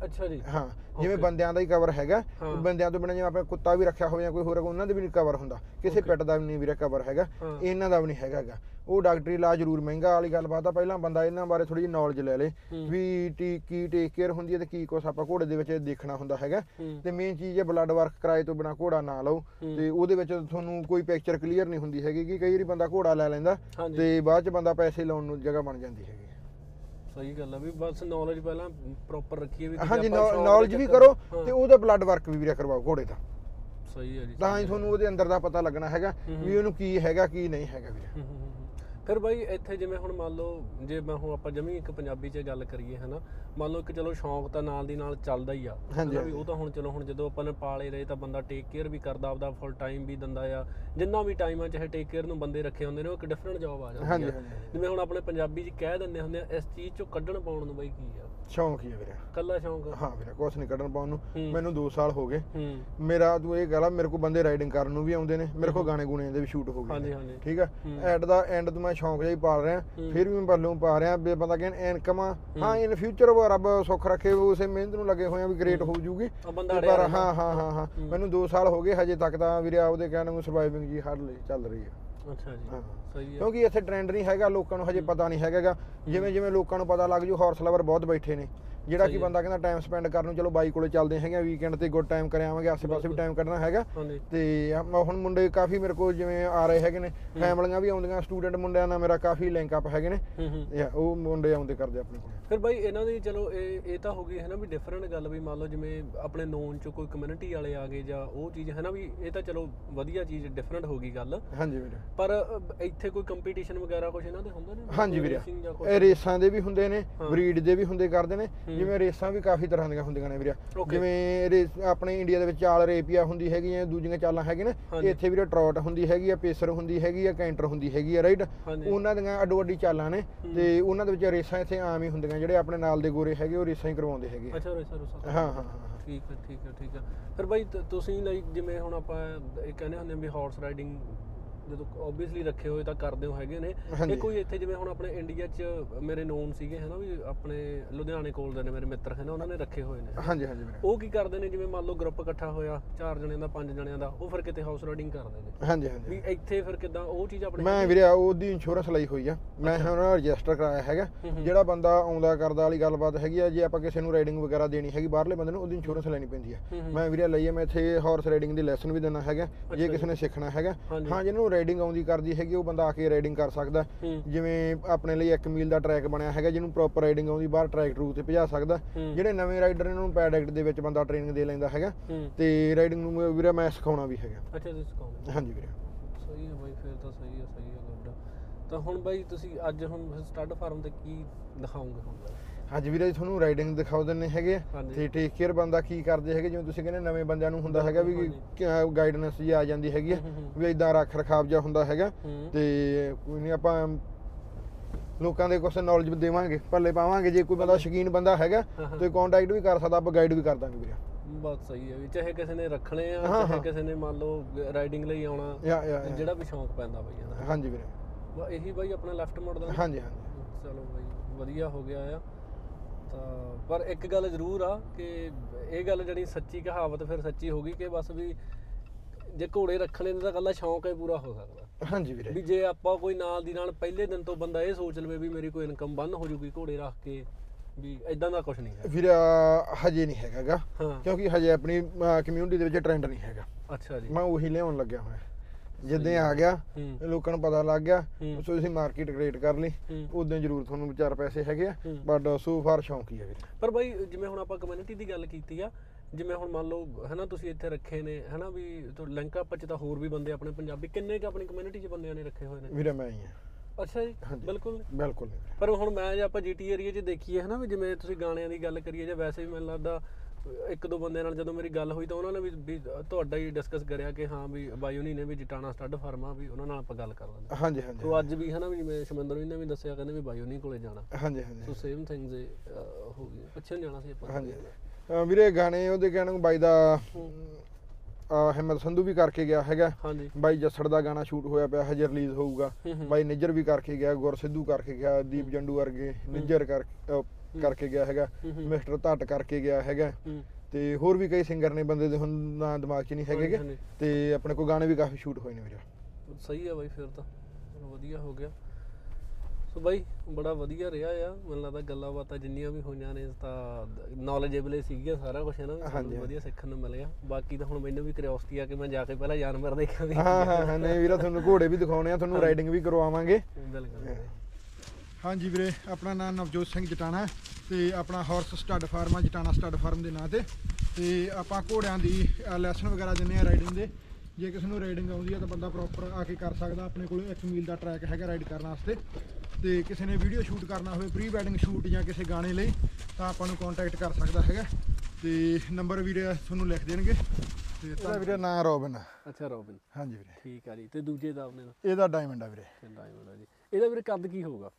ਅੱਛਾ ਜੀ ਹਾਂ ਜਿਵੇਂ. ਬੰਦਿਆਂ ਦਾ ਹੀ ਕਵਰ ਹੈਗਾ। ਬੰਦਿਆਂ ਤੋਂ ਬਿਨਾਂ ਜਿਵੇਂ ਆਪਣੇ ਕੁੱਤਾ ਵੀ ਰੱਖਿਆ ਹੋਵੇ ਜਾਂ ਕੋਈ ਹੋਰ ਉਹਨਾਂ ਦੇ ਵੀ ਨਹੀਂ ਕਵਰ ਹੁੰਦਾ ਕਿਸੇ. ਪੈਟ ਦਾ ਵੀ ਨਹੀਂ ਵੀਰੇ ਕਵਰ ਹੈਗਾ। ਇਹਨਾਂ ਦਾ ਵੀ ਨਹੀਂ ਹੈਗਾ ਗਾ। ਉਹ ਡਾਕਟਰੀ ਇਲਾਜ ਜ਼ਰੂਰ ਮਹਿੰਗਾ ਵਾਲੀ ਗੱਲਬਾਤ ਆ ਪਹਿਲਾਂ ਬੰਦਾ ਇਹਨਾਂ ਬਾਰੇ ਥੋੜੀ ਜਿਹੀ ਨੌਲੇਜ ਲੈ ਲੇ। ਵੀ ਟੀ ਕੀ ਟੇਕ ਕੇਅਰ ਹੁੰਦੀ ਹੈ ਤੇ ਕੀ ਕੁਛ ਆਪਾਂ ਘੋੜੇ ਦੇ ਵਿੱਚ ਦੇਖਣਾ ਹੁੰਦਾ ਹੈਗਾ ਤੇ ਮੇਨ ਚੀਜ਼ ਹੈ ਬਲੱਡ ਵਰਕ ਕਰਾਏ ਤੋਂ ਬਿਨਾਂ ਘੋੜਾ ਨਾ ਲਓ। ਤੇ ਉਹਦੇ ਵਿੱਚ ਤੁਹਾਨੂੰ ਕੋਈ ਪਿਕਚਰ ਕਲੀਅਰ ਨਹੀਂ ਹੁੰਦੀ ਹੈਗੀ ਕਿ ਕਈ ਵਾਰੀ ਬੰਦਾ ਘੋੜਾ ਲੈ ਲੈਂਦਾ ਤੇ ਬਾਅਦ ਚ ਬੰਦਾ ਪੈਸੇ ਲਾਉਣ ਨੂੰ ਜਗ੍ਹਾ ਬਣ ਜਾਂਦੀ ਹੈਗੀ ਸਹੀ ਗੱਲ ਆ ਵੀ ਬਸ ਨੌਲੇਜ ਪਹਿਲਾਂ ਪ੍ਰੋਪਰ ਰੱਖੀਏ ਵੀ ਹਾਂਜੀ ਨੌਲੇਜ ਵੀ ਕਰੋ ਤੇ ਉਹਦਾ ਬਲੱਡ ਵਰਕ ਵੀ ਵੀਰੇ ਕਰਵਾਓ ਘੋੜੇ ਦਾ ਸਹੀ ਹੈ ਜੀ ਤਾਂ ਹੀ। ਤੁਹਾਨੂੰ ਉਹਦੇ ਅੰਦਰ ਦਾ ਪਤਾ ਲੱਗਣਾ ਹੈਗਾ। ਵੀ ਉਹਨੂੰ ਕੀ ਹੈਗਾ ਕੀ ਨਹੀਂ ਹੈਗਾ ਵੀਰੇ। ਫਿਰ ਬਾਈ ਇੱਥੇ ਜਿਵੇਂ ਹੁਣ ਮੰਨ ਲਓ ਜੇ ਮੈਂ ਹੁਣ ਆਪਾਂ ਜਮੀ ਇੱਕ ਪੰਜਾਬੀ 'ਚ ਗੱਲ ਕਰੀਏ ਹਨਾ ਮੰਨ ਲਓ ਕਿ ਚਲੋ ਸ਼ੌਂਕ ਤਾਂ ਨਾਲ ਦੀ ਨਾਲ ਚੱਲਦਾ ਹੀ ਆ। ਹਨਾ ਵੀ ਉਹ। ਤਾਂ ਹੁਣ ਚਲੋ ਹੁਣ ਜਦੋਂ ਆਪਾਂ ਨੇ ਪਾਲੇ ਰਹੇ ਤਾਂ ਬੰਦਾ ਟੇਕ ਕੇਅਰ ਵੀ ਕਰਦਾ ਆਪਦਾ ਫੁੱਲ ਟਾਈਮ ਵੀ ਦਿੰਦਾ ਆ। ਜਿੰਨਾ ਵੀ ਟਾਈਮ ਆ ਚਾਹੇ ਟੇਕ ਕੇਅਰ ਨੂੰ ਬੰਦੇ ਰੱਖੇ ਹੁੰਦੇ ਨੇ ਉਹ ਇੱਕ ਡਿਫਰੈਂਟ ਜੌਬ ਆ ਜਾਂਦੀ ਆ। ਹਾਂਜੀ। ਜਿਵੇਂ ਹੁਣ ਆਪਣੇ ਪੰਜਾਬੀ 'ਚ ਕਹਿ ਦਿੰਦੇ ਹੁੰਦੇ ਆ ਇਸ ਚੀਜ਼ 'ਚੋਂ ਕੱਢਣ ਪਾਉਣ ਨੂੰ ਬਾਈ ਕੀ ਆ? ਸ਼ੌਂਕ ਹੀ ਹੈ ਵੀਰੇ। ਕੱਲਾ ਸ਼ੌਂਕ? ਹਾਂ ਵੀਰੇ ਕੁਛ ਨਹੀਂ ਕੱਢਣ ਪਾਉਣ ਨੂੰ। ਹੂੰ। ਮੈਨੂੰ 2 ਸਾਲ ਹੋ ਗਏ। ਹੂੰ। ਮੇਰਾ ਤੂੰ ਇਹ ਗੱਲ ਆ ਮੇਰੇ ਕੋਲ ਬੰਦੇ ਰਾਈਡਿੰਗ ਕਰਨ ਨੂੰ ਵੀ ਆਉਂਦੇ ਨੇ ਮੇਰੇ ਕੋਲ ਗਾਣੇ ਗੁਣੇ ਦੇ ਵੀ ਸ਼ੂਟ ਹੋ ਗਏ ਹਾਂਜੀ ਨੇ। ਹਾਂਜੀ ਠੀਕ ਆ? ਹੂੰ। ਐਟ ਦਾ ਐਂਡ ਤੋਂ ਮੈਂ ਸ਼ੌਂਕ ਜਿਹਾ ਹੀ ਪਾਲ ਰਿਹਾ। ਹੂੰ। ਫਿਰ ਵੀ ਮੈਂ ਬੱਲੋਂ ਪਾ ਰਿਹਾ ਵੀ ਬੰਦਾ ਕਹਿੰਦਾ ਇਨਕਮ ਹਾਂ। ਇਨ ਫਿਊਚਰ ਰੱਬ ਸੁੱਖ ਰੱਖੇ ਉਸੇ ਮਿਹਨਤ ਨੂੰ ਲੱਗੇ ਹੋਏ ਆ ਵੀ ਗ੍ਰੇਟ ਹੋ। ਜੂਗੀ। ਪਰ। ਹਾਂ ਹਾਂ ਹਾਂ ਹਾਂ। ਮੈਨੂੰ 2 ਸਾਲ ਹੋ ਗਏ ਹਜੇ ਤੱਕ ਤਾਂ ਵੀਰੇ ਆਪਦੇ ਕਹਿਣ ਨੂੰ ਸਰਵਾਈਵਿੰਗ ਜੀ ਹੱਡ ਲਈ ਚੱਲ ਰਹੀ ਹੈ ਅੱਛਾ ਜੀ। ਸਹੀ ਹੈ ਕਿਉਂਕਿ ਇੱਥੇ ਟ੍ਰੈਂਡ ਨਹੀਂ ਹੈਗਾ ਲੋਕਾਂ ਨੂੰ ਹਜੇ ਪਤਾ ਨਹੀਂ ਹੈਗਾਗਾ। ਜਿਵੇਂ ਜਿਵੇਂ ਲੋਕਾਂ ਨੂੰ ਪਤਾ ਲੱਗ ਜੂ ਹਾਰਸ ਲਵਰ ਬਹੁਤ ਬੈਠੇ ਨੇ। ਜਿਹੜਾ ਕਿ। ਬੰਦਾ ਕਹਿੰਦਾ ਟਾਈਮ ਸਪੈਂਡ ਕਰਨ ਨੂੰ ਚਲੋ ਬਾਈ ਕੋਲੇ ਚੱਲਦੇ ਹੈਗੇ ਵੀਕਐਂਡ ਤੇ ਗੁੱਡ ਟਾਈਮ ਕਰ ਆਵਾਂਗੇ ਆਸੇ-ਪਾਸੇ ਵੀ ਟਾਈਮ ਕੱਢਣਾ ਹੈਗਾ। ਤੇ ਹੁਣ ਮੁੰਡੇ ਕਾਫੀ ਮੇਰੇ ਕੋਲ ਜਿਵੇਂ ਆ ਰਹੇ ਹੈਗੇ ਨੇ ਫੈਮਲੀਆਂ ਵੀ ਆਉਂਦੀਆਂ ਸਟੂਡੈਂਟ ਮੁੰਡਿਆਂ ਨਾਲ ਮੇਰਾ ਕਾਫੀ ਲਿੰਕ ਅਪ ਹੈਗੇ ਨੇ। ਉਹ ਮੁੰਡੇ ਆਉਂਦੇ ਕਰਦੇ ਆਪਣੇ ਕੋਲ। ਫਿਰ ਬਾਈ ਇਹਨਾਂ ਦੀ ਚਲੋ ਇਹ ਇਹ ਤਾਂ ਹੋ ਗਈ ਹੈ ਨਾ ਵੀ ਡਿਫਰੈਂਟ ਗੱਲ ਵੀ ਮੰਨ ਲਓ ਜਿਵੇਂ ਆਪਣੇ ਨੋਨ ਚ ਕੋਈ ਕਮਿਊਨਿਟੀ ਵਾਲੇ ਆ ਗਏ ਜਾਂ ਉਹ ਚੀਜ਼ ਹੈ ਨਾ ਵੀ ਇਹ ਤਾਂ ਚਲੋ ਵਧੀਆ ਚੀਜ਼ ਡਿਫਰੈਂਟ ਹੋ ਗਈ ਗੱਲ। ਹਾਂਜੀ ਵੀਰੇ। ਪਰ ਇੱਥੇ ਕੋਈ ਕੰਪੀਟੀਸ਼ਨ ਵਗੈਰਾ ਕੁਝ ਇਹਨਾਂ ਦੇ ਹੁੰਦਾ ਨੇ? ਹਾਂਜੀ ਵੀਰੇ। ਰੇਸਾਂ ਦੇ ਵੀ ਹੁੰਦੇ ਨੇ। ਬਰੀਡ ਦੇ ਵੀ ਹੁੰਦੇ ਕਰਦੇ ਨੇ। ਜਿਵੇਂ ਰੇਸਾਂ ਵੀ ਕਾਫੀ ਤਰ੍ਹਾਂ ਦੀਆਂ ਹੁੰਦੀਆਂ ਨੇ ਵੀਰੇ. ਜਿਵੇਂ ਰੇਸ ਆਪਣੇ ਇੰਡੀਆ ਦੇ ਵਿੱਚ ਚਾਲ ਰੇਪੀਆ ਹੁੰਦੀ ਹੈਗੀ ਹੈ ਦੂਜੀਆਂ ਚਾਲਾਂ ਹੈਗੀਆਂ ਨੇ। ਇੱਥੇ ਵੀਰੇ ਟਰੌਟ ਹੁੰਦੀ ਹੈਗੀ ਆ ਪੇਸਰ ਹੁੰਦੀ ਹੈਗੀ ਆ ਕੈਂਟਰ ਹੁੰਦੀ ਹੈਗੀ ਆ ਰਾਈਟ? ਉਹਨਾਂ ਦੀਆਂ ਅੱਡੋ ਅੱਡੀ ਚਾਲਾਂ ਨੇ ਤੇ ਉਹਨਾਂ ਦੇ ਵਿੱਚ ਰੇਸਾਂ ਇੱਥੇ ਆਮ ਹੀ ਹੁੰਦੀਆਂ ਜਿਹੜੇ ਆਪਣੇ ਨਾਲ ਦੇ ਗੋਰੇ ਹੈਗੇ ਉਹ ਰੇਸਾਂ ਹੀ ਕਰਵਾਉਂਦੇ ਹੈਗੇ। ਅੱਛਾ ਰੇਸਰ ਰੇਸਰ ਹਾਂ ਹਾਂ ਠੀਕ ਹੈ ਠੀਕ ਹੈ ਠੀਕ ਹੈ। ਫਿਰ ਬਾਈ ਤੁਸੀਂ ਲਾਈਕ ਜਿਵੇਂ ਹੁਣ ਆਪਾਂ ਇਹ ਕਹਿੰਦੇ ਹੁੰਦੇ ਆ ਵੀ ਹਾਰਸ ਰਾਈਡਿੰਗ ਜਦੋਂ ਆਬਵੀਅਸਲੀ ਰੱਖੇ ਹੋਏ ਤਾਂ ਕਰਦੇ ਹੋ ਹੈਗੇ ਨੇ। ਇਹ ਕੋਈ ਇੱਥੇ ਜਿਵੇਂ ਹੁਣ ਆਪਣੇ ਇੰਡੀਆ 'ਚ ਮੇਰੇ ਨੋਨ ਸੀਗੇ ਹਨਾ ਵੀ ਆਪਣੇ ਲੁਧਿਆਣੇ ਕੋਲ ਦੇ ਨੇ ਮੇਰੇ ਮਿੱਤਰ ਹੈ ਨਾ ਉਹਨਾਂ ਨੇ ਰੱਖੇ ਹੋਏ ਨੇ। ਹਾਂਜੀ ਹਾਂਜੀ ਵੀਰੇ। ਉਹ ਕੀ ਕਰਦੇ ਨੇ ਜਿਵੇਂ ਮੰਨ ਲਓ ਗਰੁੱਪ ਇਕੱਠਾ ਹੋਇਆ ਚਾਰ ਜਣਿਆਂ ਦਾ ਪੰਜ ਜਣਿਆਂ ਦਾ ਉਹ ਫਿਰ ਕਿਤੇ ਹਾਊਸ ਰਾਈਡਿੰਗ ਕਰਦੇ ਨੇ। ਹਾਂਜੀ ਹਾਂਜੀ। ਵੀ ਇੱਥੇ ਫਿਰ ਕਿਦਾਂ ਉਹ ਚੀਜ਼ ਆਪਣੇ ਮੈਂ ਵੀਰੇ ਉਹਦੀ ਇੰਸ਼ੋਰੈਂਸ ਲਈ ਹੋਈ ਆ। ਮੈਂ ਹੁਣ ਰਜਿਸਟਰ ਕਰਾਇਆ ਹੈਗਾ। ਜਿਹੜਾ ਬੰਦਾ ਆਉਂਦਾ ਕਰਦਾ ਵਾਲੀ ਗੱਲਬਾਤ ਹੈਗੀ ਆ ਜੇ ਆਪਾਂ ਕਿਸੇ ਨੂੰ ਰਾਈਡਿੰਗ ਵਗੈਰਾ ਦੇਣੀ ਹੈਗੀ ਬਾਹਰਲੇ ਬੰਦੇ ਨੂੰ ਉਹਦੀ ਇੰਸ਼ੋਰੈਂਸ ਲੈਣੀ ਪੈਂਦੀ ਆ। ਮੈਂ ਵੀਰੇ ਲਈ ਆ ਮੈਂ ਇੱਥੇ ਹਾਰਸ ਰਾਈਡਿੰਗ ਦੀ ਲੈਸਨ ਵੀ ਦਿੰਦਾ ਹੈਗਾ ਜੇ ਕਿਸੇ ਨੇ ਸਿੱਖਣਾ ਹੈਗਾ। ਹਾਂ ਜਿਹਨੂੰ ਰਾਈਡਿੰਗ ਆਉਂਦੀ ਕਰਦੀ ਹੈਗੀ ਉਹ ਬੰਦਾ ਆ ਕੇ ਰਾਈਡਿੰਗ ਕਰ ਸਕਦਾ। ਜਿਵੇਂ ਆਪਣੇ ਲਈ 1 ਮੀਲ ਦਾ ਟਰੈਕ ਬਣਿਆ ਹੈਗਾ ਜਿਹਨੂੰ ਪ੍ਰੋਪਰ ਰਾਈਡਿੰਗ ਆਉਂਦੀ ਬਾਹਰ ਟਰੈਕ ਟਰੂ ਤੇ ਭਜਾ ਸਕਦਾ। ਜਿਹੜੇ ਨਵੇਂ ਰਾਈਡਰ ਇਹਨਾਂ ਨੂੰ ਪੈਡੈਕਟ ਦੇ ਵਿੱਚ ਬੰਦਾ ਟ੍ਰੇਨਿੰਗ ਦੇ ਲੈਂਦਾ ਹੈਗਾ। ਤੇ ਰਾਈਡਿੰਗ ਨੂੰ ਵੀਰੇ ਮੈਂ ਸਿਖਾਉਣਾ ਵੀ ਹੈਗਾ। ਅੱਛਾ ਤੁਸੀਂ ਸਿਖਾਉਂਦੇ ਹਾਂਜੀ ਵੀਰੇ। ਸਹੀ ਹੈ ਬਾਈ ਫਿਰ ਤਾਂ ਸਹੀ ਹੈ ਸਹੀ ਹੈ ਗੁੱਡ ਤਾਂ ਹੁਣ ਬਾਈ ਤੁਸੀਂ ਅੱਜ ਹੁਣ ਸਟੱਡ ਫਾਰਮ ਤੇ ਕੀ ਦਿਖਾਓਗੇ ਹੁਣ ਅੱਜ ਵੀਰੇ ਤੁਹਾਨੂੰ ਰਾਈਡਿੰਗ ਦਿਖਾਉ ਦਿੰਨੇ ਹੈਗੇ ਹਾਂਜੀ। ਤੇ ਟੇਕ ਕੇਅਰ ਬੰਦਾ ਕੀ ਕਰਦੇ ਹੈਗੇ ਜਿਵੇਂ ਤੁਸੀਂ ਕਹਿੰਦੇ ਨਵੇਂ ਬੰਦਿਆਂ ਨੂੰ ਹੁੰਦਾ ਹੈਗਾ ਵੀ ਗਾਈਡਨੈਸ ਜੀ ਆ ਜਾਂਦੀ ਹੈਗੀ। ਵੀ ਇਦਾਂ ਰੱਖ ਰਖਾਵ ਜਿਹਾ ਹੁੰਦਾ ਹੈਗਾ। ਤੇ ਕੋਈ ਨਹੀਂ ਆਪਾਂ ਲੋਕਾਂ ਦੇ ਕੁਝ ਨੌਲੇਜ ਦੇਵਾਂਗੇ ਪੱਲੇ ਪਾਵਾਂਗੇ ਜੇ ਕੋਈ ਬੰਦਾ ਸ਼ੌਕੀਨ ਬੰਦਾ ਹੈਗਾ। ਤੇ ਕੰਟੈਕਟ ਵੀ ਕਰ ਸਕਦਾ ਆਪਾਂ ਗਾਈਡ ਵੀ ਕਰ ਦਾਂਗੇ ਵੀਰੇ। ਬਹੁਤ ਸਹੀ ਹੈ ਵੀ ਚਾਹੇ ਕਿਸੇ ਨੇ ਰੱਖਣੇ ਆ ਚਾਹੇ। ਕਿਸੇ ਨੇ ਮੰਨ ਲਓ ਰਾਈਡਿੰਗ ਲਈ ਆਉਣਾ। ਜਿਹੜਾ ਵੀ ਸ਼ੌਂਕ ਪੈਂਦਾ ਬਈ ਇਹਦਾ। ਹਾਂਜੀ ਵੀਰੇ। ਇਹੀ ਬਾਈ ਆਪਣਾ ਲੈਫਟ ਮੋੜ ਦਾ। ਹਾਂਜੀ ਹਾਂਜੀ। ਚਲੋ ਬਾਈ ਵਧੀਆ ਹੋ ਗਿਆ ਆ। ਤਾਂ ਪਰ ਇੱਕ ਗੱਲ ਜ਼ਰੂਰ ਆ ਕਿ ਇਹ ਗੱਲ ਜਿਹੜੀ ਸੱਚੀ ਕਹਾਵਤ ਫਿਰ ਸੱਚੀ ਹੋ ਗਈ ਕਿ ਬਸ ਵੀ ਜੇ ਘੋੜੇ ਰੱਖਣੇ ਨੇ ਤਾਂ ਕੱਲਾ ਸ਼ੌਂਕ ਹੀ ਪੂਰਾ ਹੋ ਸਕਦਾ। ਹਾਂਜੀ ਵੀਰੇ। ਵੀ ਜੇ ਆਪਾਂ ਕੋਈ ਨਾਲ ਦੀ ਨਾਲ ਪਹਿਲੇ ਦਿਨ ਤੋਂ ਬੰਦਾ ਇਹ ਸੋਚ ਲਵੇ ਵੀ ਮੇਰੀ ਕੋਈ ਇਨਕਮ ਬੰਦ ਹੋ ਜੂਗੀ ਘੋੜੇ ਰੱਖ ਕੇ ਵੀ ਇਦਾਂ ਦਾ ਕੁਝ ਨਹੀਂ ਹੈ ਵੀਰੇ ਹਜੇ ਨਹੀਂ ਹੈਗਾਗਾ ਕਿਉਂਕਿ ਹਜੇ ਆਪਣੀ ਕਮਿਊਨਿਟੀ ਦੇ ਵਿੱਚ ਟ੍ਰੈਂਡ ਨਹੀਂ ਹੈਗਾ। ਅੱਛਾ ਜੀ। ਮੈਂ ਉਹੀ ਲਿਆਉਣ ਲੱਗਿਆ ਹੋਇਆ। ਜਿੱਦਾਂ ਆ ਗਿਆ ਲੋਕਾਂ ਨੂੰ ਪਤਾ ਲੱਗ ਗਿਆ। ਸੋ ਤੁਸੀਂ ਮਾਰਕੀਟ ਕ੍ਰੀਏਟ ਕਰ ਲਈ ਉਦੋਂ ਜ਼ਰੂਰ ਤੁਹਾਨੂੰ ਵਿਚਾਰ ਪੈਸੇ ਹੈਗੇ ਆ। ਬਟ ਸੋ ਫਾਰ ਸ਼ੌਂਕ ਹੀ ਵੀਰੇ ਪਰ ਬਾਈ ਜਿਵੇਂ ਹੁਣ ਆਪਾਂ ਕਮਿਊਨਿਟੀ ਦੀ ਗੱਲ ਕੀਤੀ ਆ ਜਿਵੇਂ ਹੁਣ ਮੰਨ ਲਓ ਹਨਾ ਤੁਸੀਂ ਇੱਥੇ ਰੱਖੇ ਨੇ ਹਨਾ ਵੀ ਲਿੰਕ ਅਪ ਚ ਤਾਂ ਹੋਰ ਵੀ ਬੰਦੇ ਆਪਣੇ ਪੰਜਾਬੀ ਕਿੰਨੇ ਕ ਆਪਣੀ ਕਮਿਊਨਿਟੀ ਚ ਬੰਦਿਆਂ ਨੇ ਰੱਖੇ ਹੋਏ ਨੇ ਵੀਰੇ ਮੈਂ ਹੀ ਆ ਅੱਛਾ ਜੀ। ਬਿਲਕੁਲ ਬਿਲਕੁਲ। ਪਰ ਹੁਣ ਮੈਂ ਜੇ ਆਪਾਂ ਜੀਟੀ ਏਰੀਆ 'ਚ ਦੇਖੀਏ ਹਨਾ ਵੀ ਜਿਵੇਂ ਤੁਸੀਂ ਗਾਣਿਆਂ ਦੀ ਗੱਲ ਕਰੀਏ ਜਾਂ ਵੈਸੇ ਵੀ ਮੈਨੂੰ ਲੱਗਦਾ ਇੱਕ ਦੋ ਬੰਦਿਆਂ ਨਾਲ ਜਦੋਂ ਮੇਰੀ ਗੱਲ ਹੋਈ ਤਾਂ ਉਹਨਾਂ ਨੇ ਵੀ ਤੁਹਾਡਾ ਹੀ ਡਿਸਕਸ ਕਰਿਆ ਕਿ ਹਾਂ ਵੀ ਬਾਈਓਨੀ ਨੇ ਵੀ ਜਟਾਣਾ ਸਟੱਡ ਫਾਰਮਾ ਵੀ ਉਹਨਾਂ ਨਾਲ ਆਪਾਂ ਗੱਲ ਕਰ ਲੈਂਦੇ। ਹਾਂਜੀ ਹਾਂਜੀ ਸੋ ਅੱਜ ਵੀ ਹਨਾ ਵੀ ਜਿਵੇਂ ਸ਼ਮਿੰਦਰ ਵੀ ਨੇ ਵੀ ਦੱਸਿਆ ਕਹਿੰਦੇ ਵੀ ਬਾਈਓਨੀ ਕੋਲੇ ਜਾਣਾ। ਹਾਂਜੀ ਸੋ ਹਾਂਜੀ। ਸੇਮ ਥਿੰਗਸ ਹੋ ਗਈ ਪਿੱਛੇ ਜਾਣਾ ਸੀ ਆਪਾਂ। ਹਾਂਜੀ। ਵੀਰੇ ਗਾਣੇ ਉਹਦੇ ਕਹਿਣ ਨੂੰ ਬਾਈ ਦਾ ਹਿੰਮਤ ਸੰਧੂ ਵੀ ਕਰਕੇ ਗਿਆ ਹੈਗਾ। ਬਾਈ ਜੱਸੜ ਦਾ ਗਾਣਾ ਸ਼ੂਟ ਹੋਇਆ ਪਿਆ ਹਜੇ ਰਿਲੀਜ਼ ਹੋਊਗਾ। ਬਾਈ ਨਿੱਜਰ ਵੀ ਕਰਕੇ ਗਿਆ ਗੁਰ ਸਿੱਧੂ ਕਰਕੇ ਗਿਆ ਦੀਪ ਜੰਡੂ ਵਰਗੇ ਨਿੱਜਰ ਕਰ ਕਰਕੇ ਗਿਆ ਹੈਗਾ। ਮਿਸਟਰ ਧੱਟ ਕਰਕੇ ਗਿਆ ਹੈਗਾ। ਤੇ ਹੋਰ ਵੀ ਕਈ ਸਿੰਗਰ ਨੇ ਬੰਦੇ ਦੇ ਹੁਣ ਨਾਂ ਦਿਮਾਗ 'ਚ ਨਹੀਂ ਹੈਗੇ। ਤੇ ਆਪਣੇ ਕੋਲ ਗਾਣੇ ਵੀ ਕਾਫੀ ਸ਼ੂਟ ਹੋਏ ਨੇ ਵੀਰੇ ਸਹੀ ਆ ਬਾਈ ਫਿਰ ਤਾਂ। ਵਧੀਆ ਹੋ ਗਿਆ। ਸੋ ਬਾਈ ਬੜਾ ਵਧੀਆ ਰਿਹਾ ਆ। ਮੈਨੂੰ ਲੱਗਦਾ ਗੱਲਾਂ ਬਾਤਾਂ ਜਿੰਨੀਆਂ ਵੀ ਹੋਈਆਂ ਨੇ ਤਾਂ ਨੌਲੇਜੇਬਲ ਹੀ ਸੀਗੀਆਂ ਸਾਰਾ ਕੁਝ ਹੈ ਨਾ? ਵਧੀਆ ਸਿੱਖਣ ਨੂੰ ਮਿਲ ਗਿਆ ਬਾਕੀ ਤਾਂ ਹੁਣ ਮੈਨੂੰ ਵੀ ਕਿਉਰਿਓਸਿਟੀ ਆ ਕਿ ਮੈਂ ਜਾ ਕੇ ਪਹਿਲਾਂ ਜਾਨਵਰ ਦੇਖਾਂ ਹਾਂ ਹਾਂ ਨਹੀਂ ਵੀਰੇ ਤੁਹਾਨੂੰ ਘੋੜੇ ਵੀ ਦਿਖਾਉਣੇ ਆ ਤੁਹਾਨੂੰ ਰਾਈਡਿੰਗ ਵੀ ਕਰਵਾਵਾਂਗੇ। ਬਿਲਕੁਲ ਹਾਂਜੀ ਵੀਰੇ ਆਪਣਾ ਨਾਮ ਨਵਜੋਤ ਸਿੰਘ ਜਟਾਣਾ ਤੇ ਆਪਣਾ ਹਾਰਸ ਸਟੱਡ ਫਾਰਮ ਆ ਜਟਾਣਾ ਸਟੱਡ ਫਾਰਮ ਦੇ ਨਾਂ ਤੇ। ਤੇ ਆਪਾਂ ਘੋੜਿਆਂ ਦੀ ਲੈਸਨ ਵਗੈਰਾ ਦਿੰਨੇ ਆ ਰਾਈਡਿੰਗ ਦੇ। ਜੇ ਕਿਸੇ ਨੂੰ ਰਾਈਡਿੰਗ ਆਉਂਦੀ ਆ ਤਾਂ ਬੰਦਾ ਪ੍ਰੋਪਰ ਆ ਕੇ ਕਰ ਸਕਦਾ ਆਪਣੇ ਕੋਲ 1 ਮੀਲ ਦਾ ਟਰੈਕ ਹੈਗਾ ਰਾਈਡ ਕਰਨ ਵਾਸਤੇ। ਤੇ ਕਿਸੇ ਨੇ ਵੀਡੀਓ ਸ਼ੂਟ ਕਰਨਾ ਹੋਵੇ ਪ੍ਰੀ ਵੈਡਿੰਗ ਸ਼ੂਟ ਜਾਂ ਕਿਸੇ ਗਾਣੇ ਲਈ ਤਾਂ ਆਪਾਂ ਨੂੰ ਕੰਟੈਕਟ ਕਰ ਸਕਦਾ ਹੈਗਾ। ਤੇ ਨੰਬਰ ਵੀਰੇ ਤੁਹਾਨੂੰ ਲਿਖ ਦੇਣਗੇ। ਤੇ ਇਹਦਾ ਵੀਰੇ ਨਾਂ ਰੋਬਨ ਅੱਛਾ ਰੋਬਿਨ। ਹਾਂਜੀ ਵੀਰੇ। ਠੀਕ ਆ ਜੀ ਤੇ ਦੂਜੇ ਦਾ ਆਪਣੇ ਦਾ? ਇਹਦਾ ਡਾਇਮੰਡ ਆ ਵੀਰੇ। ਡਾਇਮੰਡ ਆ ਜੀ। ਇਹਦਾ ਵੀਰੇ ਕੱਦ ਕੀ ਹੋਊਗਾ?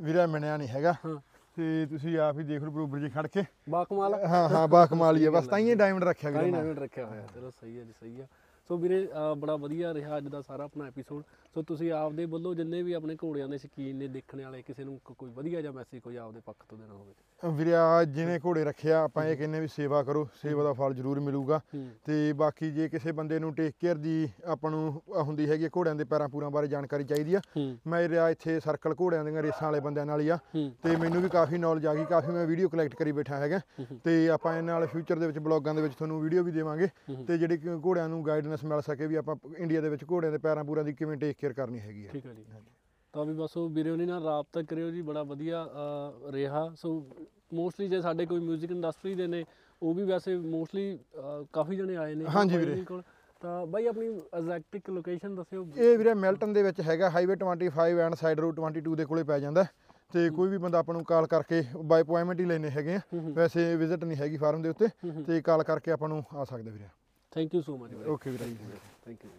ਵੀਰੇ ਮਿਣਿਆ ਨਹੀਂ ਹੈਗਾ। ਹਾਂ। ਤੇ ਤੁਸੀਂ ਆਪ ਹੀ ਦੇਖ ਲਓ ਬਰੂਬਰ ਜੀ ਖੜ ਕੇ। ਬਾਕਮਾਲ ਹਾਂ ਹਾਂ ਬਾ ਕਮਾਲੀ ਹੈ ਬਸ ਤਾਂ ਹੀ ਡਾਇਮੰਡ ਰੱਖਿਆ ਵੀਰੇ। ਡਾਇਮੰਡ ਰੱਖਿਆ ਹੋਇਆ। ਚਲੋ ਸਹੀ ਹੈ ਜੀ ਸਹੀ ਆ। ਸੋ ਵੀਰੇ ਬੜਾ ਵਧੀਆ ਰਿਹਾ ਅੱਜ ਦਾ ਸਾਰਾ ਆਪਣਾ ਐਪੀਸੋਡ ਸੋ ਤੁਸੀਂ ਆਪਦੇ ਵੱਲੋਂ ਜਿੰਨੇ ਵੀ ਆਪਣੇ ਘੋੜਿਆਂ ਦੇ ਸ਼ੌਕੀਨ ਨੇ ਦੇਖਣ ਵਾਲੇ ਕਿਸੇ ਨੂੰ ਕੋਈ ਵਧੀਆ ਜਿਹਾ ਮੈਸੇਜ ਕੋਈ ਆਪਦੇ ਪੱਖ ਤੋਂ ਦੇਣਾ ਹੋਵੇ। ਵੀਰੇ ਆ ਜਿਹਨੇ ਘੋੜੇ ਰੱਖਿਆ ਆਪਾਂ ਇਹ ਕਹਿੰਨੇ ਵੀ ਸੇਵਾ ਕਰੋ ਸੇਵਾ ਦਾ ਫਲ ਜ਼ਰੂਰ ਮਿਲੂਗਾ। ਤੇ ਬਾਕੀ ਜੇ ਕਿਸੇ ਬੰਦੇ ਨੂੰ ਟੇਕ ਕੇਅਰ ਦੀ ਆਪਾਂ ਨੂੰ ਹੁੰਦੀ ਹੈਗੀ ਘੋੜਿਆਂ ਦੇ ਪੈਰਾਂ ਪੂਰਾਂ ਬਾਰੇ ਜਾਣਕਾਰੀ ਚਾਹੀਦੀ ਆ। ਮੈਂ ਰਿਹਾ ਇੱਥੇ ਸਰਕਲ ਘੋੜਿਆਂ ਦੀਆਂ ਰੇਸਾਂ ਵਾਲੇ ਬੰਦਿਆਂ ਨਾਲ ਹੀ ਆ। ਤੇ ਮੈਨੂੰ ਵੀ ਕਾਫੀ ਨੌਲੇਜ ਆ ਗਈ ਕਾਫੀ ਮੈਂ ਵੀਡੀਓ ਕਲੈਕਟ ਕਰੀ ਬੈਠਾ ਹੈਗਾ। ਤੇ ਆਪਾਂ ਇਹਨਾਂ ਨਾਲ ਫਿਊਚਰ ਦੇ ਵਿੱਚ ਬਲੌਗਾਂ ਦੇ ਵਿੱਚ ਤੁਹਾਨੂੰ ਵੀਡੀਓ ਵੀ ਦੇਵਾਂਗੇ। ਤੇ ਜਿਹੜੀ ਘੋੜਿਆਂ ਨੂੰ ਗਾਈਡਨੈਸ ਮਿਲ ਸਕੇ ਵੀ ਆਪਾਂ ਇੰਡੀਆ ਦੇ ਵਿੱਚ ਘੋੜਿਆਂ ਦੇ ਪੈਰਾਂ ਪੂਰਾਂ ਦੀ ਕਿਵੇਂ ਟੇਕ ਕੇਅਰ ਕਰਨੀ ਹੈਗੀ ਆ। ਠੀਕ ਹੈ ਜੀ। ਤਾਂ ਵੀ ਬਸ ਉਹ ਵੀਰੇ ਉਹਨੇ ਨਾਲ ਰਾਬਤਾ ਕਰਿਓ ਜੀ ਬੜਾ ਵਧੀਆ ਰਿਹਾ। ਸੋ ਮੋਸਟਲੀ ਜੇ ਸਾਡੇ ਕੋਈ 뮤직 ਇੰਡਸਟਰੀ ਦੇ ਨੇ ਉਹ ਵੀ ਵੈਸੇ ਮੋਸਟਲੀ ਕਾਫੀ ਜਣੇ ਆਏ ਨੇ ਹਾਂਜੀ ਵੀਰੇ। ਤਾਂ ਬਾਈ ਆਪਣੀ ਐਗਜ਼ੈਕਟ ਲੋਕੇਸ਼ਨ ਦੱਸਿਓ। ਇਹ ਵੀਰੇ ਮਿਲਟਨ ਦੇ ਵਿੱਚ ਹੈਗਾ ਹਾਈਵੇ 25 ਐਂਡ ਸਾਈਡ ਰੋਡ 22 ਦੇ ਕੋਲੇ ਪੈ ਜਾਂਦਾ। ਹੈ। ਤੇ ਕੋਈ ਵੀ ਬੰਦਾ ਆਪਾਂ ਨੂੰ ਕਾਲ ਕਰਕੇ ਬਾਈ ਅਪਾਇੰਟਮੈਂਟ ਹੀ ਲੈਣੇ ਹੈਗੇ ਆ। ਵੈਸੇ ਵਿਜ਼ਿਟ ਨਹੀਂ ਹੈਗੀ ਫਾਰਮ ਦੇ ਉੱਤੇ। ਤੇ ਕਾਲ ਕਰਕੇ ਆਪਾਂ ਨੂੰ ਆ ਸਕਦੇ ਵੀਰੇ। Thank you so much. Okay, Thank you. Thank you.